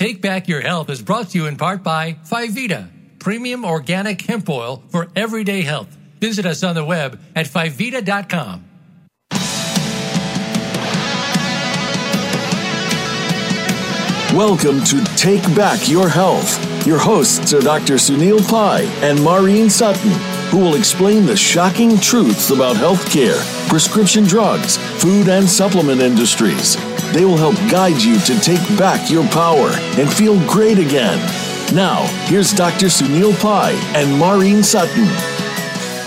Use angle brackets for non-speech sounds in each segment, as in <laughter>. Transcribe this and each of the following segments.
Take Back Your Health is brought to you in part by Phivida, premium organic hemp oil for everyday health. Visit us on the web at phivida.com. Welcome to Take Back Your Health. Your hosts are Dr. Sunil Pai and Maureen Sutton, who will explain the shocking truths about healthcare, prescription drugs, food and supplement industries. They will help guide you to take back your power and feel great again. Now, here's Dr. Sunil Pai and Maureen Sutton.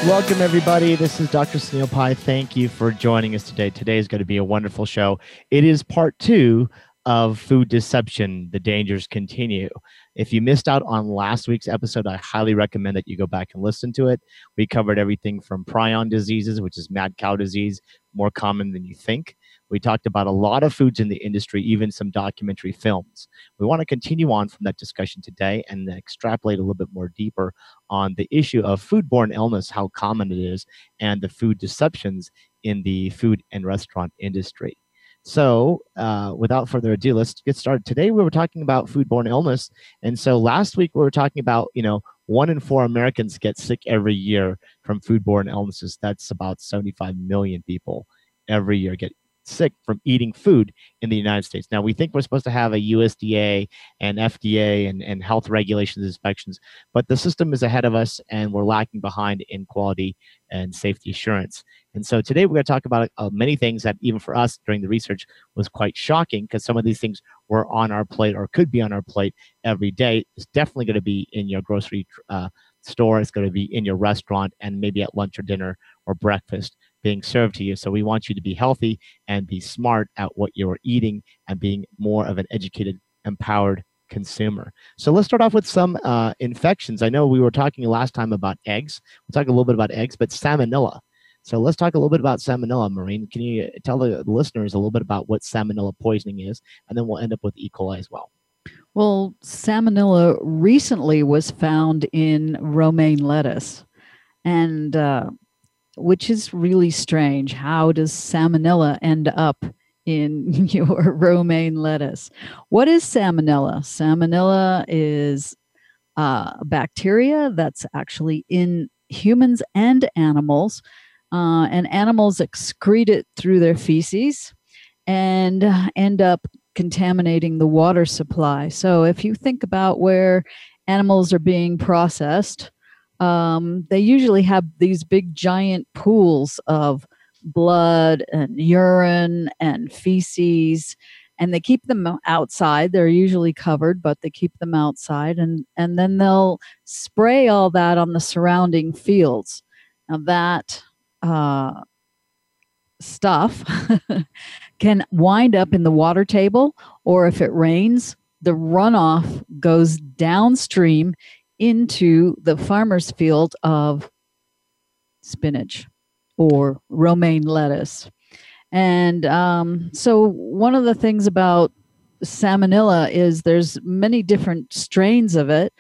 Welcome, everybody. This is Dr. Sunil Pai. Thank you for joining us today. Today is going to be a wonderful show. It is part two of food deception, the dangers continue. If you missed out on last week's episode, I highly recommend that you go back and listen to it. We covered everything from prion diseases, which is mad cow disease, more common than you think. We talked about a lot of foods in the industry, even some documentary films. We want to continue on from that discussion today and extrapolate a little bit more deeper on the issue of foodborne illness, how common it is, and the food deceptions in the food and restaurant industry. So, uh, without further ado, let's get started. Today, we were talking about foodborne illness, and so last week we were talking about you know one in four Americans get sick every year from foodborne illnesses. That's about 75 million people every year get sick from eating food in the United States. Now, we think we're supposed to have a USDA and FDA and, and health regulations inspections, but the system is ahead of us and we're lacking behind in quality and safety assurance. And so today we're going to talk about uh, many things that even for us during the research was quite shocking because some of these things were on our plate or could be on our plate every day. It's definitely going to be in your grocery uh, store. It's going to be in your restaurant and maybe at lunch or dinner or breakfast being served to you. So we want you to be healthy and be smart at what you're eating and being more of an educated, empowered consumer. So let's start off with some uh, infections. I know we were talking last time about eggs. We'll talk a little bit about eggs, but salmonella. So let's talk a little bit about salmonella, Maureen. Can you tell the listeners a little bit about what salmonella poisoning is? And then we'll end up with E. coli as well. Well, salmonella recently was found in romaine lettuce. And uh, which is really strange. How does salmonella end up in <laughs> your romaine lettuce? What is salmonella? Salmonella is a bacteria that's actually in humans and animals, uh, and animals excrete it through their feces and end up contaminating the water supply. So if you think about where animals are being processed, um, they usually have these big giant pools of blood and urine and feces and they keep them outside. They're usually covered but they keep them outside and and then they'll spray all that on the surrounding fields. Now that uh, stuff <laughs> can wind up in the water table or if it rains the runoff goes downstream into the farmer's field of spinach or romaine lettuce. And um, so, one of the things about salmonella is there's many different strains of it.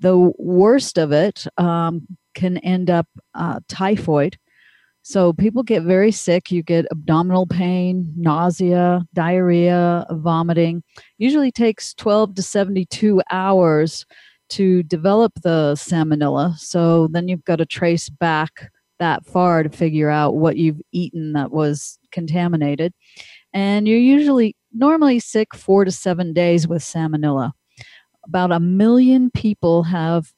The worst of it um, can end up uh, typhoid. So people get very sick. You get abdominal pain, nausea, diarrhea, vomiting. Usually takes 12 to 72 hours to develop the salmonella. So then you've got to trace back that far to figure out what you've eaten that was contaminated. And you're usually normally sick four to seven days with salmonella. About a million people have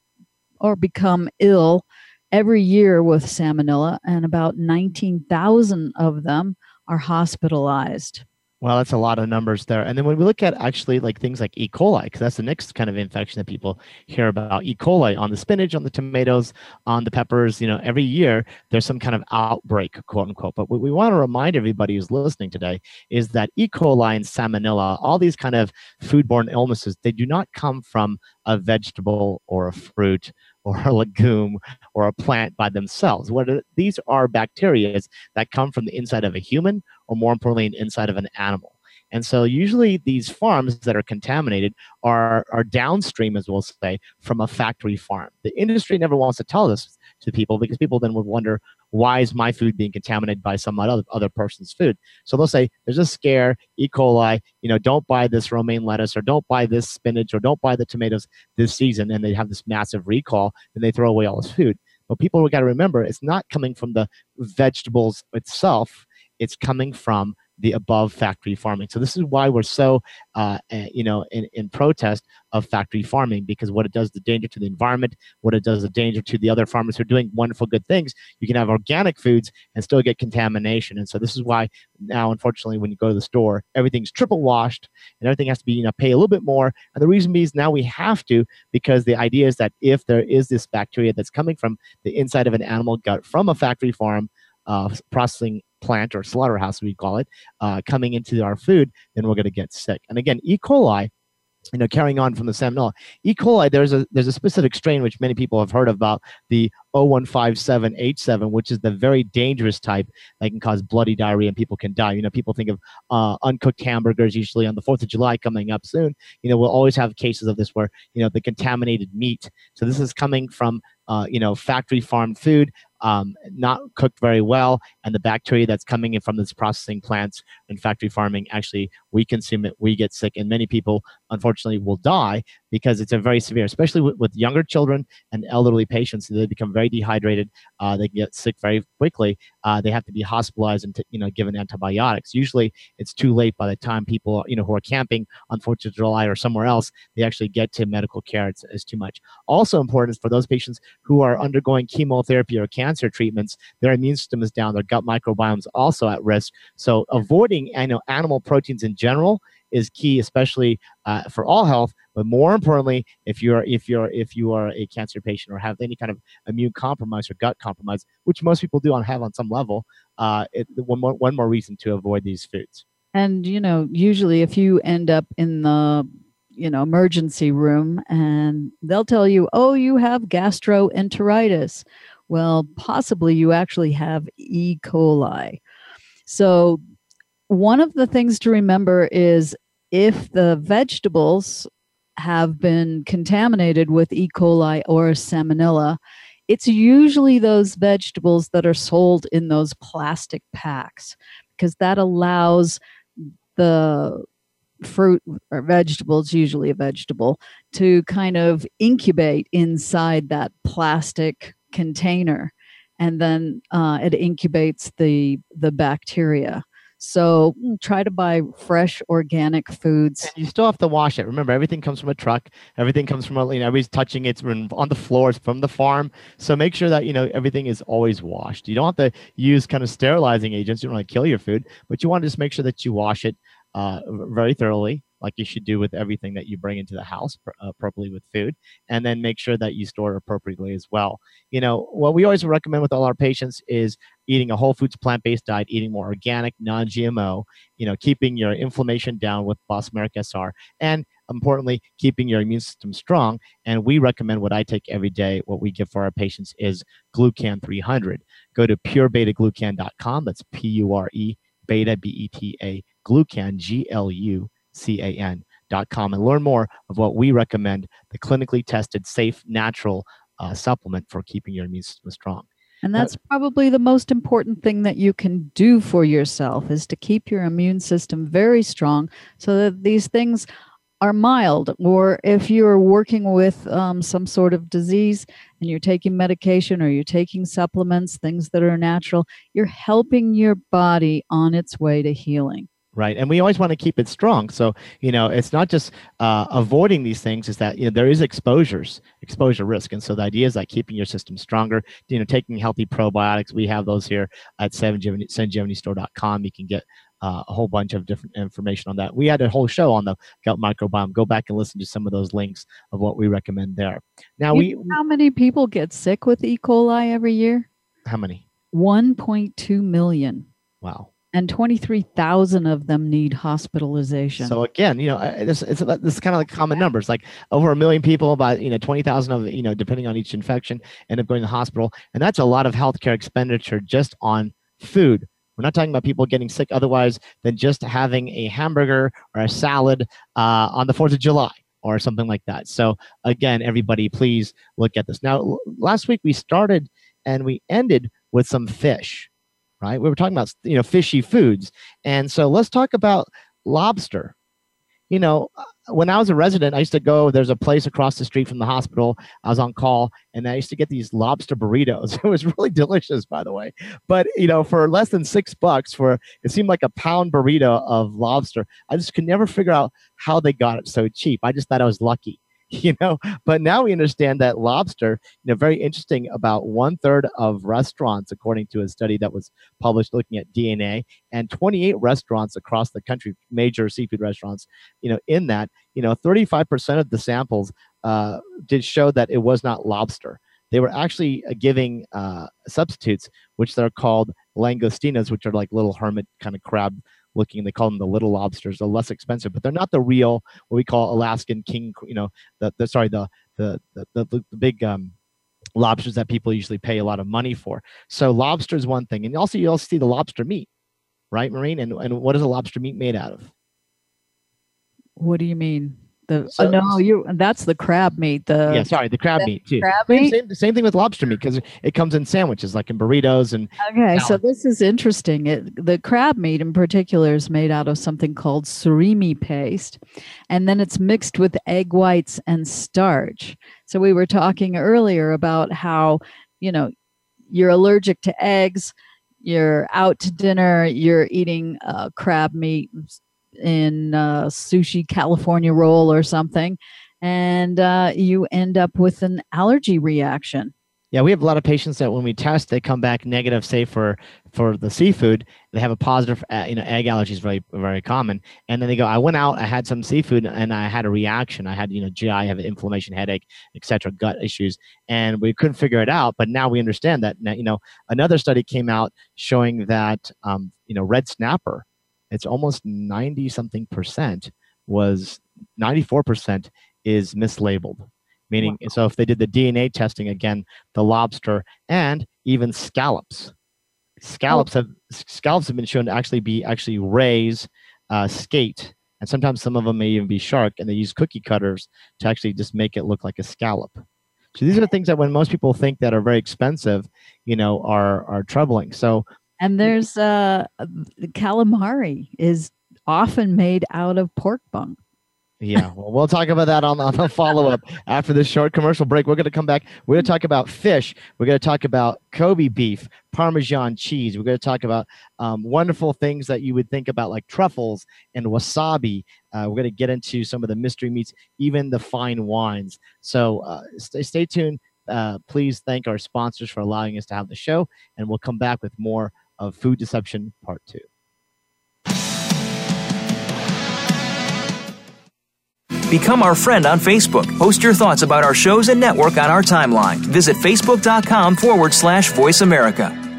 or become ill every year with salmonella, and about 19,000 of them are hospitalized. Well, that's a lot of numbers there. And then when we look at actually like things like E. coli, because that's the next kind of infection that people hear about E. coli on the spinach, on the tomatoes, on the peppers, you know, every year there's some kind of outbreak, quote unquote. But what we want to remind everybody who's listening today is that E. coli and salmonella, all these kind of foodborne illnesses, they do not come from a vegetable or a fruit or a legume or a plant by themselves. What are, these are bacteria that come from the inside of a human or more importantly, inside of an animal. And so usually these farms that are contaminated are, are downstream, as we'll say, from a factory farm. The industry never wants to tell us to people because people then would wonder why is my food being contaminated by some other other person's food. So they'll say there's a scare, E. coli, you know, don't buy this romaine lettuce or don't buy this spinach or don't buy the tomatoes this season, and they have this massive recall and they throw away all this food. But people got to remember it's not coming from the vegetables itself; it's coming from the above factory farming. So this is why we're so, uh, eh, you know, in, in protest of factory farming because what it does the danger to the environment, what it does the danger to the other farmers who are doing wonderful good things. You can have organic foods and still get contamination, and so this is why now, unfortunately, when you go to the store, everything's triple washed and everything has to be, you know, pay a little bit more. And the reason is now we have to because the idea is that if there is this bacteria that's coming from the inside of an animal gut from a factory farm. Uh, processing plant or slaughterhouse, we call it, uh, coming into our food, then we're going to get sick. And again, E. coli you know, carrying on from the salmonella, E. coli, there's a there's a specific strain which many people have heard about, the 0157H7, which is the very dangerous type that can cause bloody diarrhea and people can die. You know, people think of uh, uncooked hamburgers usually on the 4th of July coming up soon. You know, we'll always have cases of this where, you know, the contaminated meat. So this is coming from, uh, you know, factory farmed food um, not cooked very well, and the bacteria that's coming in from these processing plants and factory farming actually we consume it, we get sick, and many people unfortunately will die because it's a very severe, especially with, with younger children and elderly patients. They become very dehydrated. Uh, they get sick very quickly. Uh, they have to be hospitalized and t- you know given antibiotics. Usually, it's too late by the time people you know who are camping on Fourth of July or somewhere else. They actually get to medical care. It's, it's too much. Also important is for those patients who are undergoing chemotherapy or cancer treatments. Their immune system is down. Their gut microbiome is also at risk. So avoiding you know, animal proteins in general is key, especially uh, for all health. But more importantly, if you're if you're if you are a cancer patient or have any kind of immune compromise or gut compromise, which most people do on have on some level, uh, it, one more one more reason to avoid these foods. And you know, usually if you end up in the you know emergency room and they'll tell you, "Oh, you have gastroenteritis." Well, possibly you actually have E. coli. So one of the things to remember is if the vegetables have been contaminated with E. coli or salmonella, it's usually those vegetables that are sold in those plastic packs because that allows the fruit or vegetables, usually a vegetable, to kind of incubate inside that plastic container and then uh, it incubates the the bacteria so mm, try to buy fresh organic foods. And you still have to wash it. Remember, everything comes from a truck. Everything comes from a, you know, everybody's touching it on the floors from the farm. So make sure that, you know, everything is always washed. You don't have to use kind of sterilizing agents. You don't want to kill your food, but you want to just make sure that you wash it uh, very thoroughly like you should do with everything that you bring into the house uh, properly with food and then make sure that you store appropriately as well. You know what we always recommend with all our patients is eating a whole foods plant-based diet eating more organic non-gmo you know keeping your inflammation down with bosmeric sr and importantly keeping your immune system strong and we recommend what i take every day what we give for our patients is glucan 300 go to purebetaglucan.com that's p-u-r-e beta b-e-t-a glucan g-l-u can.com and learn more of what we recommend the clinically tested, safe, natural uh, supplement for keeping your immune system strong. And that's probably the most important thing that you can do for yourself is to keep your immune system very strong so that these things are mild. Or if you're working with um, some sort of disease and you're taking medication or you're taking supplements, things that are natural, you're helping your body on its way to healing right? And we always want to keep it strong. So you know it's not just uh, avoiding these things is that you know there is exposures exposure risk. And so the idea is like keeping your system stronger you know taking healthy probiotics. We have those here at sanjevanistore.com you can get uh, a whole bunch of different information on that. We had a whole show on the gut microbiome. Go back and listen to some of those links of what we recommend there. Now you we how many people get sick with e. coli every year? How many? 1.2 million. Wow and 23,000 of them need hospitalization. So again, you know, this it's is kind of like common numbers. Like over a million people, about you know 20,000 of you know, depending on each infection, end up going to the hospital, and that's a lot of healthcare expenditure just on food. We're not talking about people getting sick otherwise than just having a hamburger or a salad uh, on the Fourth of July or something like that. So again, everybody, please look at this. Now, last week we started and we ended with some fish, right? We were talking about you know fishy foods, and so let's talk about lobster. You know, uh, when I was a resident, I used to go. There's a place across the street from the hospital. I was on call, and I used to get these lobster burritos. <laughs> It was really delicious, by the way. But you know, for less than six bucks, for it seemed like a pound burrito of lobster. I just could never figure out how they got it so cheap. I just thought I was lucky. <laughs> you know? But now we understand that lobster you know very interesting about one third of restaurants according to a study that was published looking at dna and 28 restaurants across the country major seafood restaurants you know in that you know 35% of the samples uh, did show that it was not lobster. They were actually uh, giving uh, substitutes which they're called langostinos which are like little hermit kind of crab looking. They call them the little lobsters. They're less expensive, but they're not the real what we call Alaskan king. You know, the, the sorry the the the, the, the big um, lobsters that people usually pay a lot of money for. So lobster is one thing, and also you also see the lobster meat, right, Maureen? And and what is a lobster meat made out of? What do you mean? The so, oh, no, you that's the crab meat. The yeah, sorry, the crab meat too. Crab meat. Same, same, same thing with lobster meat because it comes in sandwiches, like in burritos and. Okay, so this is interesting. It, the crab meat in particular is made out of something called surimi paste, and then it's mixed with egg whites and starch. So we were talking earlier about how you know you're allergic to eggs. You're out to dinner. You're eating uh, crab meat in uh, sushi California roll or something, and uh, you end up with an allergy reaction. Yeah, we have a lot of patients that when we test, they come back negative, say for for the seafood, they have a positive. Uh, you know, egg allergy is very very common, and then they go, I went out, I had some seafood, and I had a reaction. I had you know GI, I have inflammation, headache, etc., gut issues, and we couldn't figure it out. But now we understand that. Now, you know, another study came out showing that um, you know red snapper it's almost 90 something percent was 94% is mislabeled. Meaning wow. so if they did the dna testing again the lobster and even scallops. Scallops oh. have scallops have been shown to actually be actually rays uh, skate. And sometimes some of them may even be shark and they use cookie cutters to actually just make it look like a scallop. So these are the things that when most people think that are very expensive you know are are troubling. So and there's uh, calamari is often made out of pork bung. Yeah, well, we'll talk about that on, on the follow up after this short commercial break. We're going to come back. We're going to talk about fish. We're going to talk about Kobe beef, Parmesan cheese. We're going to talk about um, wonderful things that you would think about, like truffles and wasabi. Uh, we're going to get into some of the mystery meats, even the fine wines. So uh, stay, stay tuned. Uh, please thank our sponsors for allowing us to have the show, and we'll come back with more of Food Deception Part 2. Become our friend on Facebook. Post your thoughts about our shows and network on our timeline. Visit facebook.com forward slash voice America.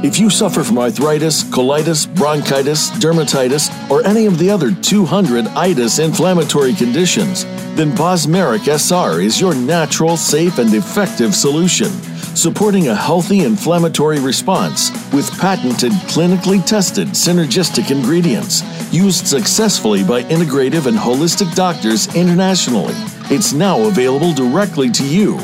If you suffer from arthritis, colitis, bronchitis, dermatitis, or any of the other 200 itis inflammatory conditions, then Bosmeric SR is your natural, safe, and effective solution supporting a healthy inflammatory response with patented, clinically tested synergistic ingredients used successfully by integrative and holistic doctors internationally. It's now available directly to you.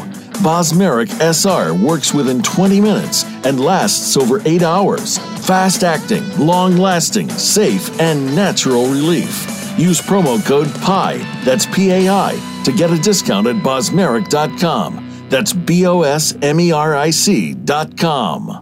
Bosmeric SR works within 20 minutes and lasts over 8 hours. Fast acting, long lasting, safe, and natural relief. Use promo code PI, that's P A I, to get a discount at bosmeric.com. That's B O S M E R I C dot com.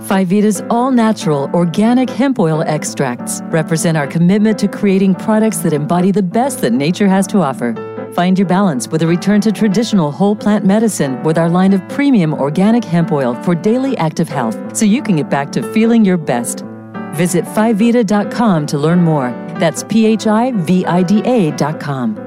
Phivida's all natural organic hemp oil extracts represent our commitment to creating products that embody the best that nature has to offer. Find your balance with a return to traditional whole plant medicine with our line of premium organic hemp oil for daily active health so you can get back to feeling your best. Visit Phivida.com to learn more. That's P H I V I D A.com.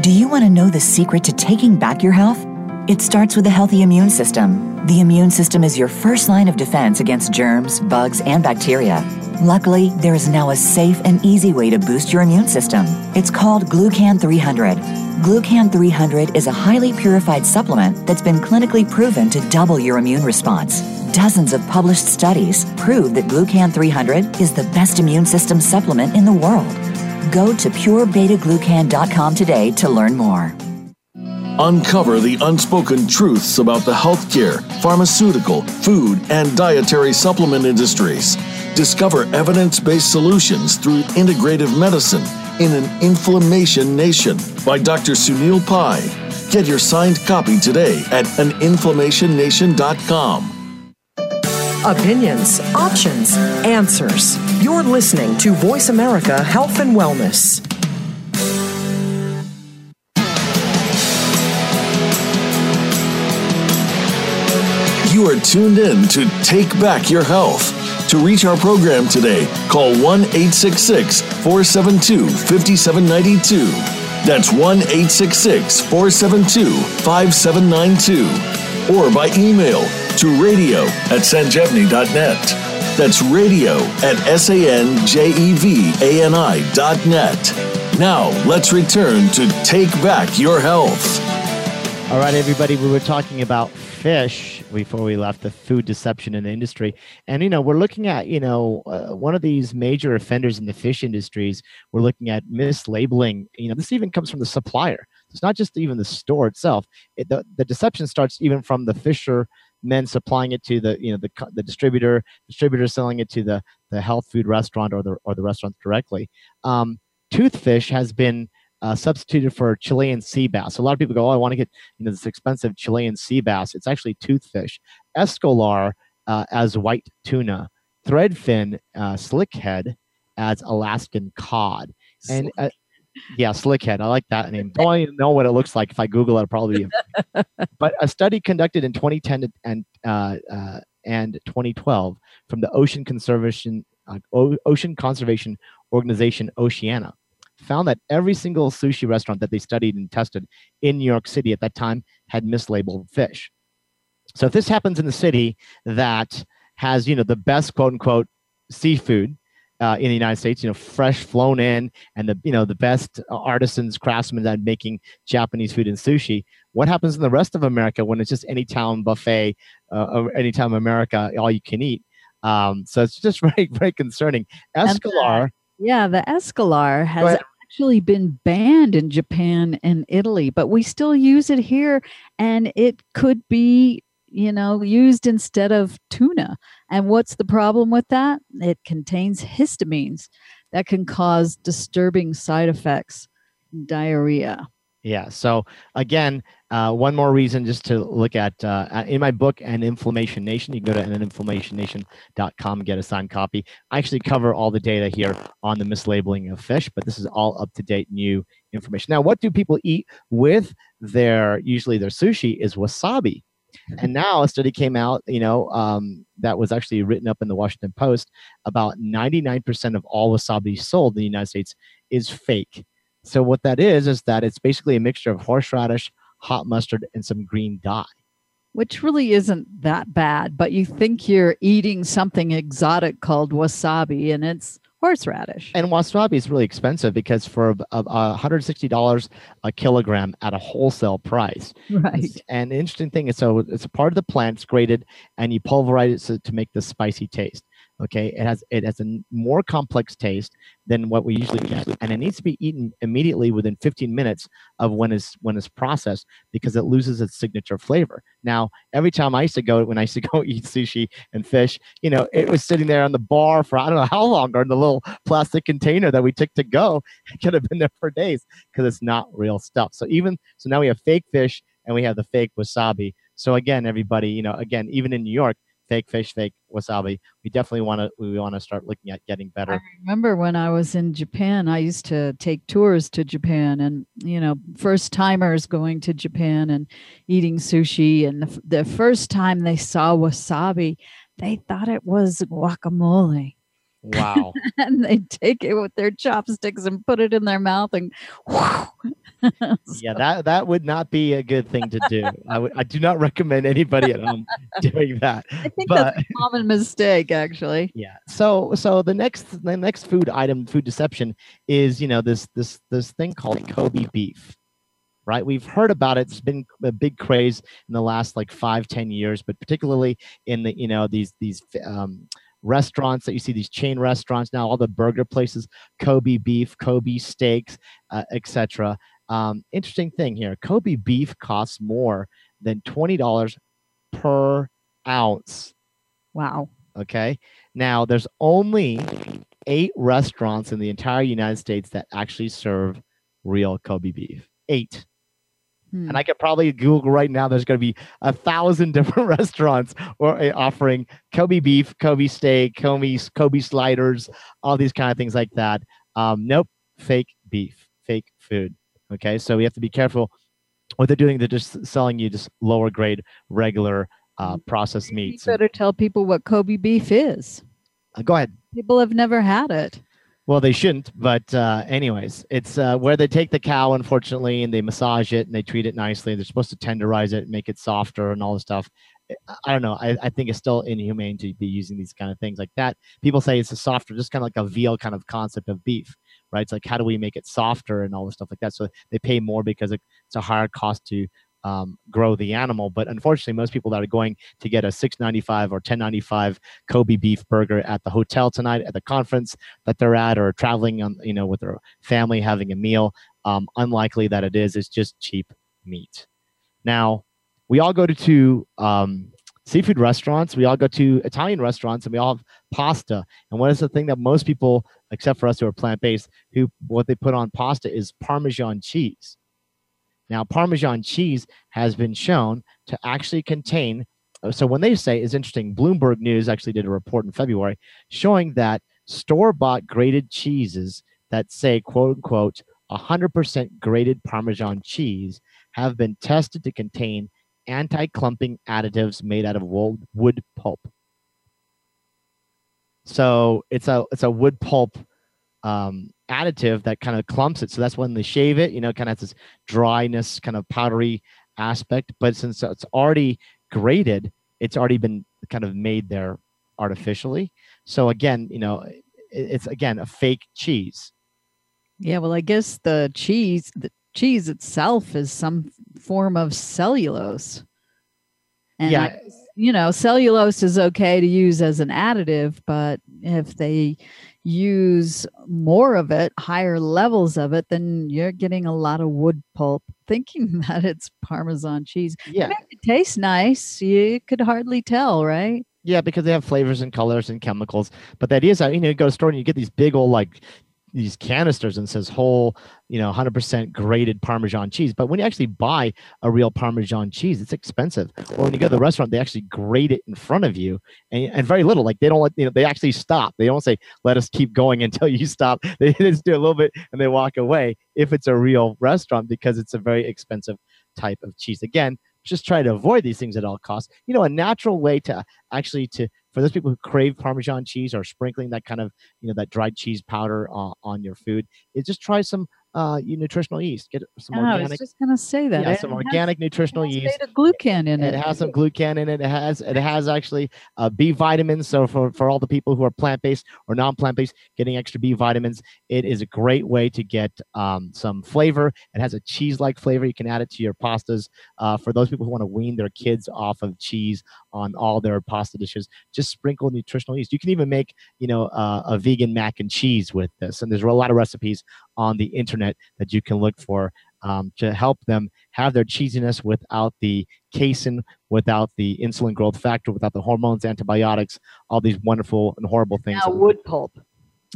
Do you want to know the secret to taking back your health? It starts with a healthy immune system. The immune system is your first line of defense against germs, bugs, and bacteria. Luckily, there is now a safe and easy way to boost your immune system. It's called Glucan 300. Glucan 300 is a highly purified supplement that's been clinically proven to double your immune response. Dozens of published studies prove that Glucan 300 is the best immune system supplement in the world. Go to purebetaglucan.com today to learn more. Uncover the unspoken truths about the healthcare, pharmaceutical, food, and dietary supplement industries. Discover evidence based solutions through integrative medicine in an inflammation nation by Dr. Sunil Pai. Get your signed copy today at aninflammationnation.com. Opinions, options, answers. You're listening to Voice America Health and Wellness. You are tuned in to Take Back Your Health. To reach our program today, call 1 866 472 5792. That's 1 866 472 5792. Or by email to radio at sanjevani.net. That's radio at S-A-N-J-E-V-A-N-I dot net. Now, let's return to Take Back Your Health. All right, everybody, we were talking about fish before we left the food deception in the industry. And, you know, we're looking at, you know, uh, one of these major offenders in the fish industries, we're looking at mislabeling. You know, this even comes from the supplier. It's not just even the store itself. It, the, the deception starts even from the fisher men supplying it to the you know the the distributor distributor selling it to the the health food restaurant or the or the restaurant directly um, toothfish has been uh, substituted for Chilean sea bass. So a lot of people go, "Oh, I want to get you know this expensive Chilean sea bass." It's actually toothfish. Escolar uh, as white tuna, threadfin uh, slickhead as Alaskan cod, and uh, yeah, slickhead. I like that name. Don't even know what it looks like. If I Google it, I'll probably. <laughs> but a study conducted in 2010 and uh, uh, and 2012 from the Ocean Conservation uh, o- Ocean Conservation Organization Oceana found that every single sushi restaurant that they studied and tested in New York City at that time had mislabeled fish. So if this happens in the city that has, you know, the best quote unquote seafood uh, in the United States, you know, fresh flown in and the, you know, the best artisans, craftsmen at making Japanese food and sushi. What happens in the rest of America when it's just any town buffet, uh, anytime America, all you can eat? Um, so it's just <laughs> very, very concerning. Escolar. Yeah, the Escolar has actually been banned in Japan and Italy, but we still use it here and it could be, you know, used instead of tuna. And what's the problem with that? It contains histamines that can cause disturbing side effects, diarrhea. Yeah. So again, uh, one more reason just to look at uh, in my book, An Inflammation Nation. You can go to aninflammationnation.com and get a signed copy. I actually cover all the data here on the mislabeling of fish, but this is all up to date new information. Now, what do people eat with their usually their sushi is wasabi. And now a study came out, you know, um, that was actually written up in the Washington Post. About 99% of all wasabi sold in the United States is fake. So what that is is that it's basically a mixture of horseradish, hot mustard, and some green dye. Which really isn't that bad, but you think you're eating something exotic called wasabi, and it's horseradish. And wasabi is really expensive because for uh, $160 a kilogram at a wholesale price. Right. And the interesting thing is, so it's a part of the plant, it's grated, and you pulverize it to make the spicy taste. Okay, it has it has a more complex taste than what we usually get, and it needs to be eaten immediately within 15 minutes of when it's when it's processed because it loses its signature flavor. Now, every time I used to go when I used to <laughs> go eat sushi and fish, you know, it was sitting there on the bar for I don't know how long, or in the little plastic container that we took to go. <laughs> It could have been there for days because it's not real stuff. So even so, now we have fake fish and we have the fake wasabi. So again, everybody, you know, again, even in New York, fake fish, fake wasabi. We definitely want to we want to start looking at getting better. I remember when I was in Japan, I used to take tours to Japan, and you know, first timers going to Japan and eating sushi, and the, the first time they saw wasabi, they thought it was guacamole. Wow. <laughs> and they take it with their chopsticks and put it in their mouth and <laughs> so. yeah, that that would not be a good thing to do. I, w- I do not recommend anybody at home <laughs> doing that. I think but, that's a common mistake actually. Yeah. So so the next the next food item food deception is, you know, this this this thing called Kobe beef right? We've heard about it. It's been a big craze in the last like five, ten years, but particularly in the you know these these um, restaurants that you see these chain restaurants now all the burger places kobe beef kobe steaks uh, etc Um, interesting thing here Kobe beef costs more than $20 per ounce. Wow. Okay. Now, there's only eight restaurants in the entire United States that actually serve real Kobe beef. Eight. Hmm. And I could probably Google right now. There's going to be a thousand <laughs> different restaurants or uh, offering Kobe beef, Kobe steak, Kobe Kobe sliders, all these kind of things like that. Um, nope, fake beef, fake food. Okay, so we have to be careful what they're doing. They're just selling you just lower grade, regular uh, processed you better tell people what Kobe beef is. Uh, go ahead. People have never had it. Well, they shouldn't, but uh, anyways, it's uh, where they take the cow, unfortunately, and they massage it and they treat it nicely. They're supposed to tenderize it, make it softer, and all this stuff. I- don't know. I, I think it's still inhumane to be using these kind of things like that. People say it's a softer, just kind of like a veal kind of concept of beef, right? It's like how do we make it softer and all this stuff like that. So they pay more because it's a higher cost to um, grow the animal. But unfortunately, most people that are going to get a six ninety five or ten ninety five Kobe beef burger at the hotel tonight at the conference that they're at, or traveling on you know with their family having a meal, um, unlikely that it is. It's just cheap meat. Now, we all go to, to um, seafood restaurants. We all go to Italian restaurants, and we all have pasta. And what is the thing that most people, except for us who are plant based, who what they put on pasta is Parmesan cheese. Now, Parmesan cheese has been shown to actually contain. uh, So when they say it's interesting, Bloomberg News actually did a report in February showing that store-bought grated cheeses that say "quote unquote" 100% grated Parmesan cheese have been tested to contain anti-clumping additives made out of wood, wood pulp. So it's a it's a wood pulp um, additive that kind of clumps it. So that's when they shave it, you know, kind of has this dryness, kind of powdery aspect. But since it's already grated, it's already been kind of made there artificially. So again, you know, it's again a fake cheese. Yeah, well, I guess the cheese, the cheese itself is some form of cellulose. And Yeah. I- you know, cellulose is okay to use as an additive, but if they use more of it, higher levels of it, then you're getting a lot of wood pulp <laughs> thinking that it's Parmesan cheese. Yeah. It tastes nice. You could hardly tell, right? Yeah, because they have flavors and colors and chemicals. But idea is that you know you go to a store and you get these big old like these canisters and says whole, you know, 100% grated Parmesan cheese. But when you actually buy a real Parmesan cheese, it's expensive. Or when you go to the restaurant, they actually grate it in front of you, and, and very little. Like they don't let you know they actually stop. They don't say let us keep going <laughs> until you stop. <laughs> They just do a little bit and they walk away. If it's a real restaurant, because it's a very expensive type of cheese. Again, just try to avoid these things at all costs. You know, a natural way to actually to for those people who crave Parmesan cheese or sprinkling that kind of you know that dried cheese powder uh, on your food is just try some uh, you nutritional yeast. Get some Oh, I was just going to say that. yeah, It some has- organic nutritional has yeast. beta-glucan in it. It has some glucan in it. It has it has actually uh, B vitamins. So for, for all the people who are plant based or non plant based, getting extra B vitamins, it is a great way to get um, some flavor. It has a cheese like flavor. You can add it to your pastas. Uh, for those people who want to wean their kids off of cheese on all their pasta dishes, just sprinkle nutritional yeast. You can even make you know uh, a vegan mac and cheese with this. And there's a lot of recipes on the internet that you can look for um, to help them have their cheesiness without the casein, without the insulin growth factor, without the hormones, antibiotics, all these wonderful and horrible things. Now wood pulp.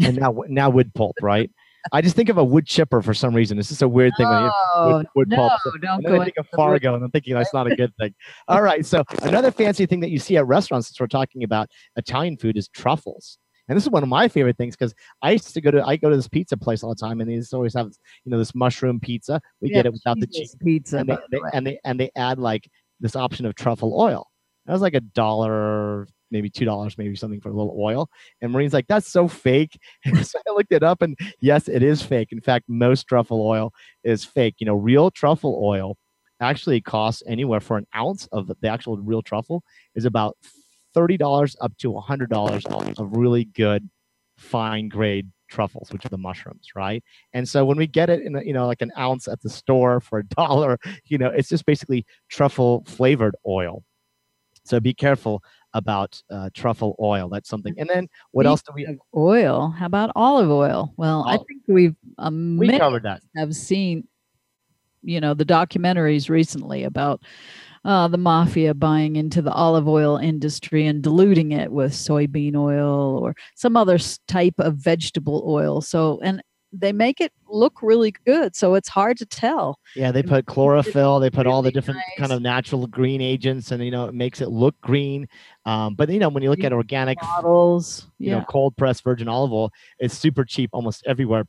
and now now wood pulp, right? I just think of a wood chipper for some reason. It's just a weird thing Oh, wood, wood no, pulp. So- don't go I think of Fargo, and I'm thinking that's not a good thing. All right, so another fancy thing that you see at restaurants, since we're talking about Italian food, is truffles. And this is one of my favorite things because I used to go to I go to this pizza place all the time, and they just always have you know this mushroom pizza. We Yeah, get it without the cheese, pizza. and they, the they- and they and they add like this option of truffle oil. That was like a dollar, maybe two dollars, maybe something for a little oil. And Maureen's like, "That's so fake." <laughs> So I looked it up, and yes, it is fake. In fact, most truffle oil is fake. You know, real truffle oil actually costs anywhere for an ounce of the actual real truffle is about thirty dollars up to hundred dollars of really good fine grade truffles, which are the mushrooms, right? And so when we get it in, a, you know, like an ounce at the store <laughs> for a dollar, you know, it's just basically truffle flavored oil. So be careful about uh, truffle oil. That's something. And then what else do we? Oil? How about olive oil? Well, I think we've um, We covered that. have seen you know the documentaries recently about uh, the mafia buying into the olive oil industry and diluting it with soybean oil or some other type of vegetable oil. So, and they make it look really good. So it's hard to tell. Yeah, they put chlorophyll, they put really all the different nice. kind of natural green agents, and you know, it makes it look green. Um, but you know, when you look at organic bottles, you yeah. know, cold pressed virgin olive oil, it's super cheap almost everywhere.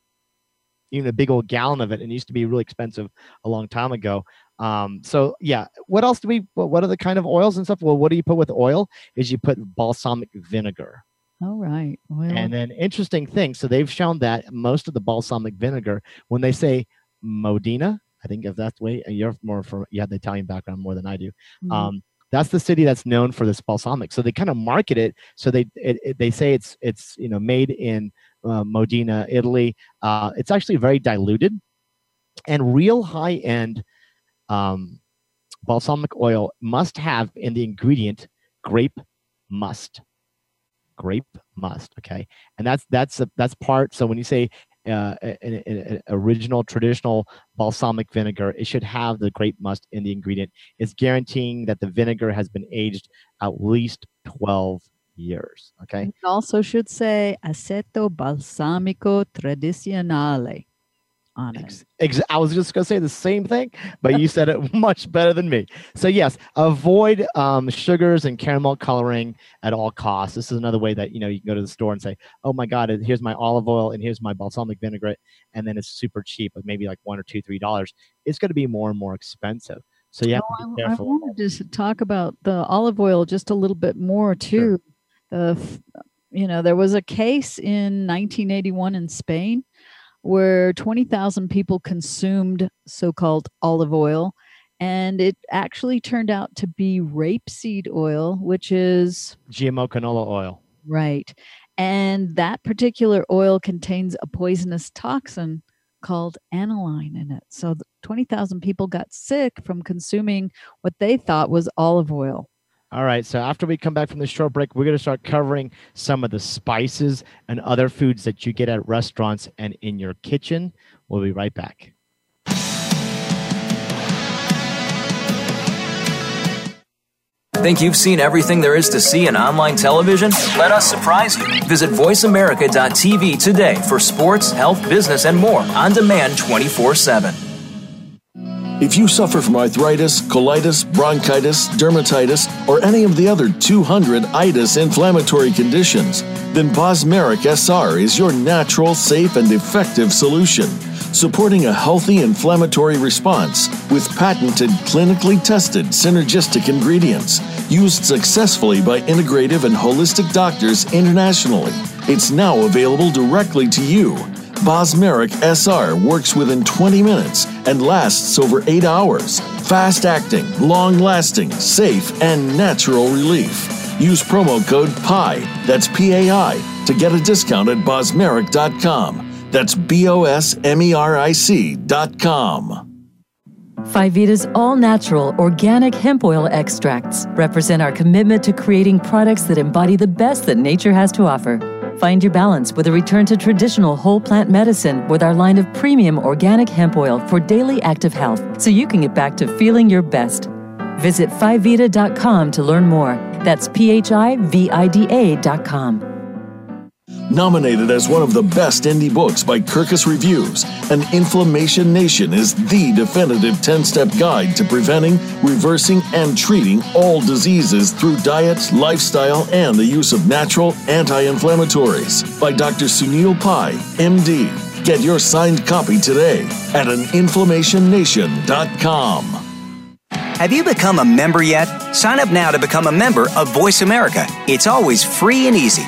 Even a big old gallon of it, and it used to be really expensive a long time ago. Um, so yeah, what else do we? What, are the kind of oils and stuff? Well, what do you put with oil? Is you put balsamic vinegar. All right. Well, and then interesting thing. So they've shown that most of the balsamic vinegar, when they say Modena, I think if that's the way you're more for you have the Italian background more than I do. Mm-hmm. Um, that's the city that's known for this balsamic. So they kind of market it. So they it, it, they say it's it's you know made in uh, Modena, Italy. Uh, it's actually very diluted, and real high end um, balsamic oil must have in the ingredient grape must. Grape must okay? And that's that's a, that's part so when you say uh, an, an, original traditional balsamic vinegar it should have the grape must in the ingredient. It's guaranteeing that the vinegar has been aged at least 12 years okay? It also should say aceto balsamico tradizionale on it. Ex- I was just going to say the same thing, but you said it <laughs> much better than me. So, yes, avoid um, sugars and caramel coloring at all costs. This is another way that you know you can go to the store and say, "Oh my God, here's my olive oil and here's my balsamic vinaigrette," and then it's super cheap, maybe like one or two, three dollars. It's going to be more and more expensive. So yeah, well, I, I, wanted to talk about the olive oil just a little bit more too. Sure. you know, there was a case in 1981 in Spain where 20,000 people consumed so called olive oil. And it actually turned out to be rapeseed oil, which is GMO canola oil. Right. And that particular oil contains a poisonous toxin called aniline in it. So 20,000 people got sick from consuming what they thought was olive oil. All right. So after we come back from the short break, we're going to start covering some of the spices and other foods that you get at restaurants and in your kitchen. We'll be right back. Think you've seen everything there is to see in online television? Let us surprise you. Visit VoiceAmerica.tv today for sports, health, business, and more on demand 24 7. If you suffer from arthritis, colitis, bronchitis, dermatitis, or any of the other 200 itis inflammatory conditions, then Bosmeric SR is your natural, safe, and effective solution, supporting a healthy inflammatory response with patented, clinically tested synergistic ingredients used successfully by integrative and holistic doctors internationally. It's now available directly to you Bosmeric SR works within 20 minutes and lasts over 8 hours. Fast acting, long lasting, safe, and natural relief. Use promo code PI, that's P A I, to get a discount at bosmeric.com. That's B O S M E R I C.com. Phivida's all natural organic hemp oil extracts represent our commitment to creating products that embody the best that nature has to offer. Find your balance with a return to traditional whole plant medicine with our line of premium organic hemp oil for daily active health so you can get back to feeling your best. Visit phivida.com to learn more. That's P H I V I D A.com. Nominated as one of the best indie books by Kirkus Reviews, An Inflammation Nation is the definitive 10 step guide to preventing, reversing, and treating all diseases through diet, lifestyle, and the use of natural anti inflammatories by Dr. Sunil Pai, MD. Get your signed copy today at aninflammationnation.com. Have you become a member yet? Sign up now to become a member of Voice America. It's always free and easy.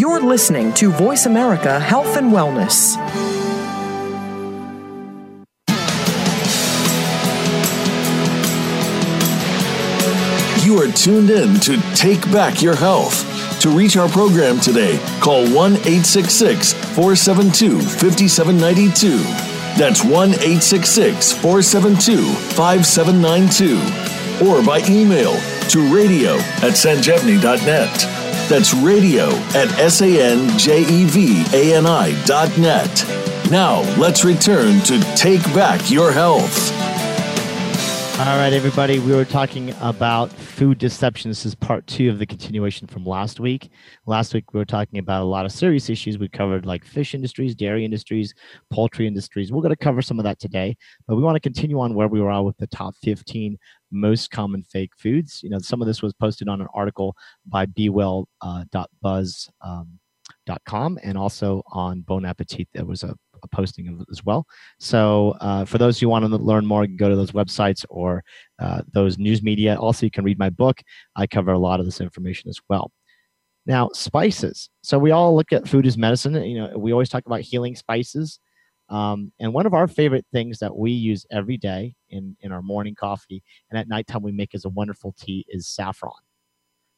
You're listening to Voice America Health and Wellness. You are tuned in to Take Back Your Health. To reach our program today, call 1 866 472 5792. That's 1 866 472 5792. Or by email to radio at sanjevani.net. That's radio at S-A-N-J-E-V-A-N-I dot net. Now, let's return to Take Back Your Health. All right, everybody. We were talking about food deception. This is part two of the continuation from last week. Last week, we were talking about a lot of serious issues. We covered like fish industries, dairy industries, poultry industries. We're going to cover some of that today, but we want to continue on where we were with the top 15 most common fake foods. You know, some of this was posted on an article by bewell.buzz.com um, and also on Bon Appetit. There was a a posting of as well. So uh, for those who want to learn more, go to those websites or uh, those news media. Also, you can read my book. I cover a lot of this information as well. Now, spices. So we all look at food as medicine. You know, we always talk about healing spices. Um, and one of our favorite things that we use every day in, in our morning coffee and at nighttime we make as a wonderful tea is saffron.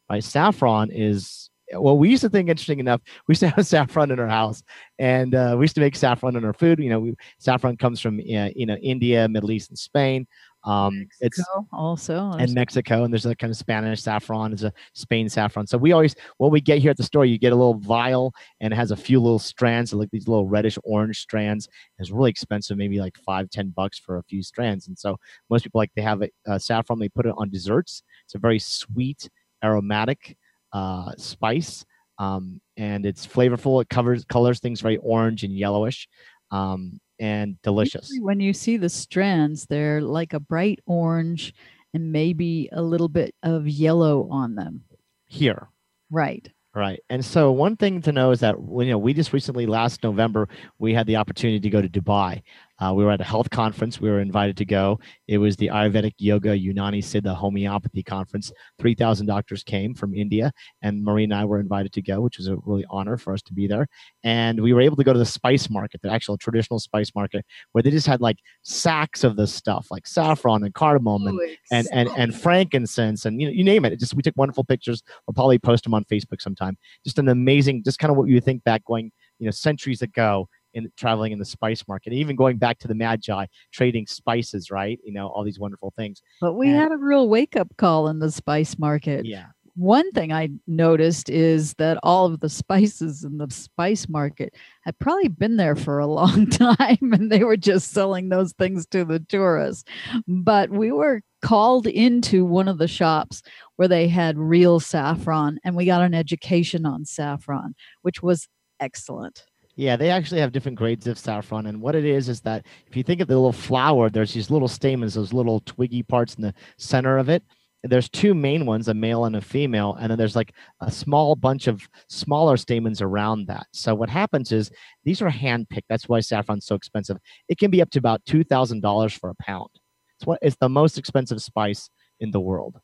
Right? Saffron is well, we used to think interesting enough. We used to have <laughs> saffron in our house, and uh, we used to make saffron in our food. You know, we, saffron comes from uh, you know India, Middle East, and Spain. Um, Mexico it's also and Mexico, and there's a kind of Spanish saffron, there's a Spain saffron. So we always what we get here at the store, you get a little vial, and it has a few little strands, like these little reddish orange strands. It's really expensive, maybe like five, ten bucks for a few strands. And so most people like they have a, a saffron, they put it on desserts. It's a very sweet, aromatic uh, spice, um, and it's flavorful. It covers colors things very orange and yellowish, um, and delicious. Usually when you see the strands, they're like a bright orange and maybe a little bit of yellow on them. Here, right. Right. And so one thing to know is that you know we just recently last November we had the opportunity to go to Dubai uh, we were at a health conference. We were invited to go. It was the Ayurvedic Yoga Unani Siddha Homeopathy Conference. 3,000 doctors came from India, and Marie and I were invited to go, which was a really honor for us to be there. And we were able to go to the spice market, the actual traditional spice market, where they just had like sacks of this stuff, like saffron and cardamom and, oh, and, and, and frankincense and you, know, you name it. it. Just we took wonderful pictures. We'll probably post them on Facebook sometime. Just an amazing, just kind of what you think back going, you know, centuries ago in traveling in the spice market, even going back to the Magi, trading spices, right? You know, all these wonderful things. But we and, had a real wake up call in the spice market. Yeah. One thing I noticed is that all of the spices in the spice market had probably been there for a <laughs> long time and they were just selling those things to the tourists. But we were called into one of the shops where they had real saffron and we got an education on saffron, which was excellent. Yeah, they actually have different grades of saffron. And what it is is that if you think of the little flower, there's these little stamens, those little twiggy parts in the center of it. There's two main ones, a male and a female, and then there's like a small bunch of smaller stamens around that. So what happens is these are hand picked. That's why saffron's so expensive. It can be up to about two thousand dollars for a pound. It's what it's the most expensive spice in the world.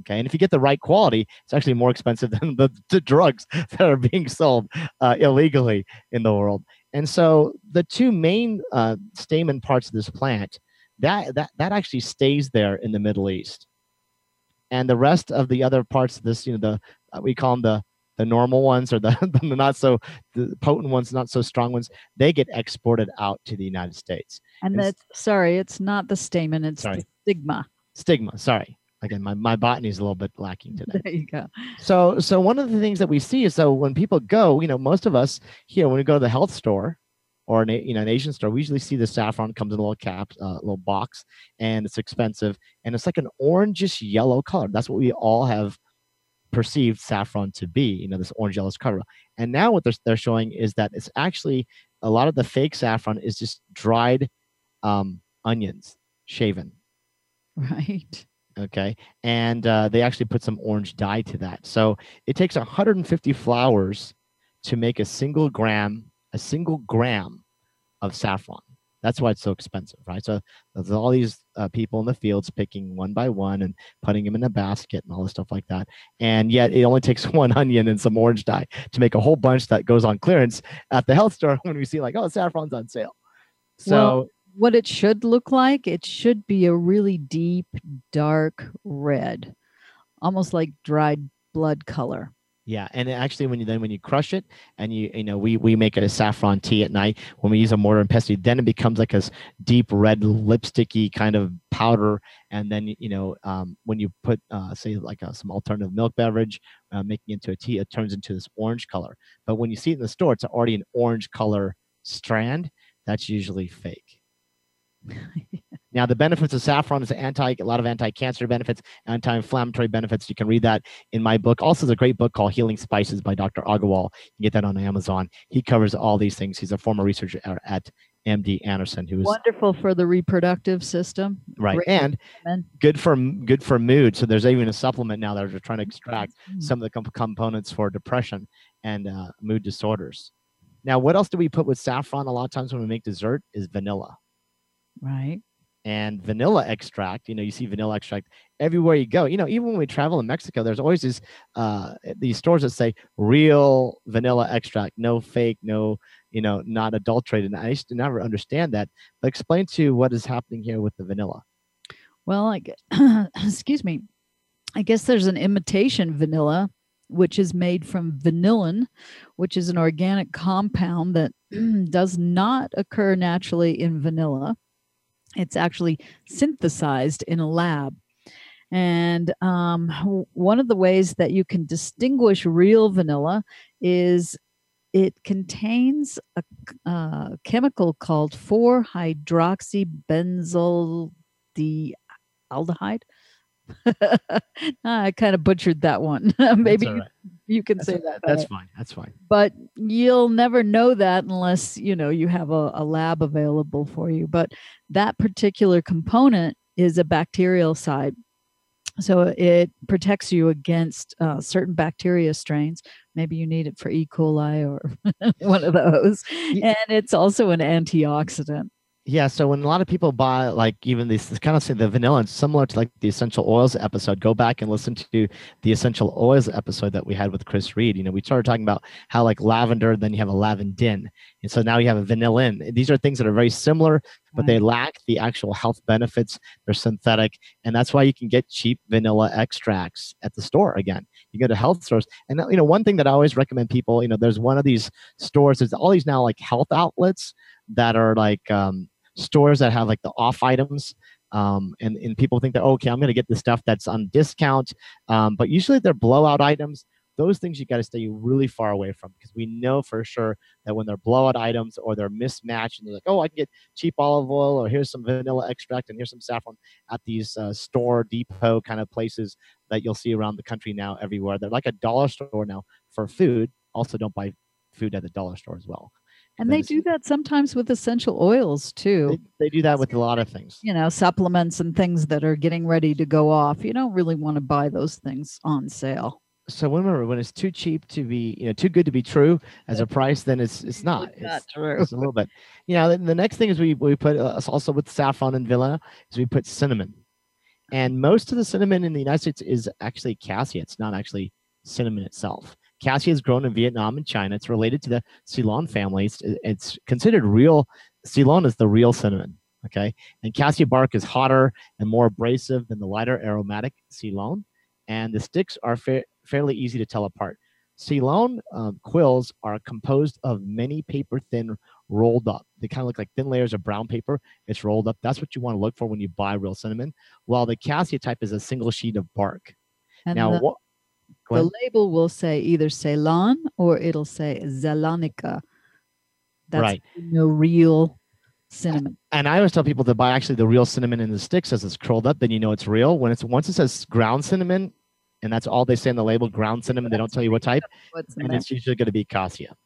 Okay, and if you get the right quality, it's actually more expensive <laughs> than the, the drugs <laughs> that are being sold uh, illegally in the world. And so the two main uh, stamen parts of this plant that that that actually stays there in the Middle East, and the rest of the other parts of this, you know, the uh, we call them the the normal ones or the, <laughs> the not so the potent ones, not so strong ones, they get exported out to the United States. And, and that's sorry, it's not the stamen, it's sorry. the stigma. Stigma, sorry again my, my botany is a little bit lacking today. There you go. So so one of the things that we see is so when people go you know most of us here when we go to the health store or an you know an asian store we usually see the saffron comes in a little cap uh, little box and it's expensive and it's like an orangish yellow color. That's what we all have perceived saffron to be you know this orange yellowish color. And now what they're, they're showing is that it's actually a lot of the fake saffron is just dried um, onions shaven. <laughs> Right okay and uh, they actually put some orange dye to that. So it takes 150 flowers to make a single gram a single gram of saffron. That's why it's so expensive right? So there's all these uh, people in the fields picking one by one and putting them in a basket and all this stuff like that. And yet it only <laughs> takes one onion and some orange dye to make a whole bunch that goes on clearance at the health store <laughs> when we see like oh saffron's on sale. So well, what it should look like, it should be a really deep, dark red. almost like dried blood color. Yeah, and actually, when you then when you crush it and you you know we we make it a saffron tea at night when we use a mortar and pestle, then it becomes like a deep red lipsticky kind of powder. And then you know um, when you put uh, say like a, some alternative milk beverage, uh, making into a tea, it turns into this orange color. But when you see it in the store, it's already an orange color strand. That's usually fake. <laughs> now, the benefits of saffron is anti a lot of anti-cancer benefits, anti-inflammatory benefits. You can read that in my book. Also, there's a great book called Healing Spices by Dr. Aggarwal. You can get that on Amazon. He covers all these things. He's a former researcher at MD Anderson, who is wonderful for the reproductive system. Right, Great and good for good for mood. So there's even a supplement now that are trying to extract mm-hmm. some of the comp- components for depression and uh, mood disorders. Now, what else do we put with saffron? A lot of times when we make dessert is vanilla. Right. And vanilla extract, you know, you see vanilla extract everywhere you go. You know, even when we travel in Mexico, there's always these uh, these stores that say real vanilla extract, no fake, no, you know, not adulterated. And I used to never understand that. But explain to you what is happening here with the vanilla. Well, <coughs> excuse me, I guess there's an imitation vanilla which is made from vanillin, which is an organic compound that <clears throat> does not occur naturally in vanilla. It's actually synthesized in a lab. And um, one of the ways that you can distinguish real vanilla is it contains a, a chemical called 4 hydroxybenzyl aldehyde. <laughs> I kind of butchered that one. <laughs> Maybe right. you, you, can that's say that. That's fine. That's fine. But you'll never know that unless you know you have a, a lab available for you. But that particular component is a bactericide. So it protects you against uh, certain bacteria strains. Maybe you need it for E. coli or <laughs> one of those. And it's also an antioxidant. Yeah, so when a lot of people buy like even these kind of say the vanilla, it's similar to like the essential oils episode. Go back and listen to the essential oils episode that we had with Chris Reed. You know, we started talking about how like lavender, then you have a lavandin, and so now you have a vanillin. These are things that are very similar, but they lack the actual health benefits. They're synthetic, and that's why you can get cheap vanilla extracts at the store. Again, you go to health stores, and you know one thing that I always recommend people. You know, there's one of these stores. There's all these now like health outlets that are like um, stores that have like the off items um, and, and people think that okay i'm going to get the stuff that's on discount um, but usually they're blowout items. Those things you got to stay really far away from because we know for sure that when they're blowout items or they're mismatched and they're like oh i can get cheap olive oil or here's some vanilla extract and here's some saffron at these uh, store depot kind of places that you'll see around the country now everywhere. They're like a dollar store now for food. Also don't buy food at the dollar store as well and they do that sometimes with essential oils too. They, they, do that with a lot of things. You know, supplements and things that are getting ready to go off. You don't really want to buy those things on sale. So remember, when it's too cheap to be, you know, too good to be true as a price, then it's it's not. It's, not true. It's a little bit. You know, the next thing is we we put uh, also with saffron and vanilla is we put cinnamon, and most of the cinnamon in the United States is actually cassia. It's not actually cinnamon itself. Cassia is grown in Vietnam and China. It's related to the Ceylon family. It's, it's considered real. Ceylon is the real cinnamon. Okay. And cassia bark is hotter and more abrasive than the lighter aromatic Ceylon. And the sticks are fa- fairly easy to tell apart. Ceylon um, quills are composed of many paper thin rolled up. They kind of look like thin layers of brown paper. It's rolled up. That's what you want to look for when you buy real cinnamon. While the cassia type is a single sheet of bark. And now, the, the label will say either Ceylon or it'll say Zeylanica. That's right. no real cinnamon. And I always tell people to buy actually the real cinnamon in the sticks as it's curled up, then you know it's real. When it's once it says ground cinnamon, and that's all they say on the label, ground cinnamon, they don't tell you what type, and it's usually going to be cassia.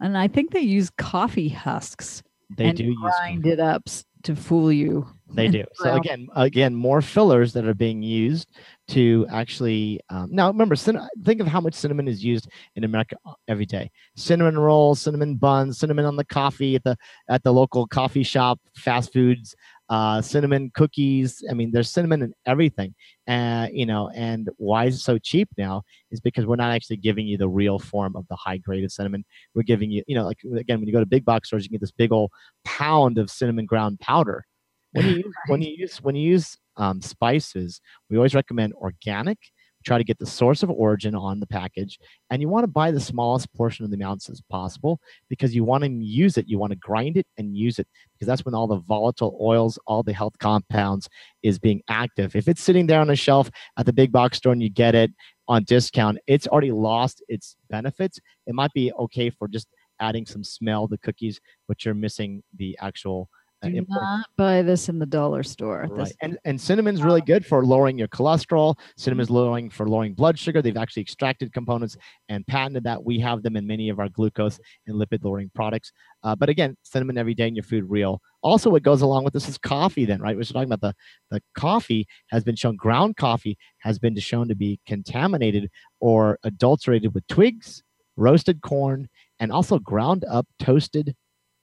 And I think they use coffee husks. They do grind it up to fool you. They do. So again, again, more fillers that are being used to actually. Um, now remember, cin- think of how much cinnamon is used in America uh, every day. Cinnamon rolls, cinnamon buns, cinnamon on the coffee at the at the local coffee shop, fast foods, uh, cinnamon cookies. I mean, there's cinnamon in everything. Uh, you know, and why is it so cheap now? Is because we're not actually giving you the real form of the high grade of cinnamon. We're giving you, you know, like again, when you go to big box stores, you get this big old pound of cinnamon ground powder when you <laughs> use, when you use when you use um, spices, we always recommend organic, try to get the source of origin on the package, and you want to buy the smallest portion of the amounts as possible because you want to use it. You want to grind it and use it because that's when all the volatile oils, all the health compounds is being active. If it's sitting there on the shelf at the big box store and you get it on discount, it's already lost its benefits. It might be okay for just adding some smell to cookies, but you're missing the actual Do important not buy this in the dollar store. Right. This- And and cinnamon's really good for lowering your cholesterol. Cinnamon's lowering for lowering blood sugar. They've actually extracted components and patented that. We have them in many of our glucose and lipid lowering products. Uh, but again, cinnamon every day in your food real. Also, what goes along with this is coffee, then, right? We're talking about the the coffee has been shown, ground coffee has been shown to be contaminated or adulterated with twigs, roasted corn, and also ground up toasted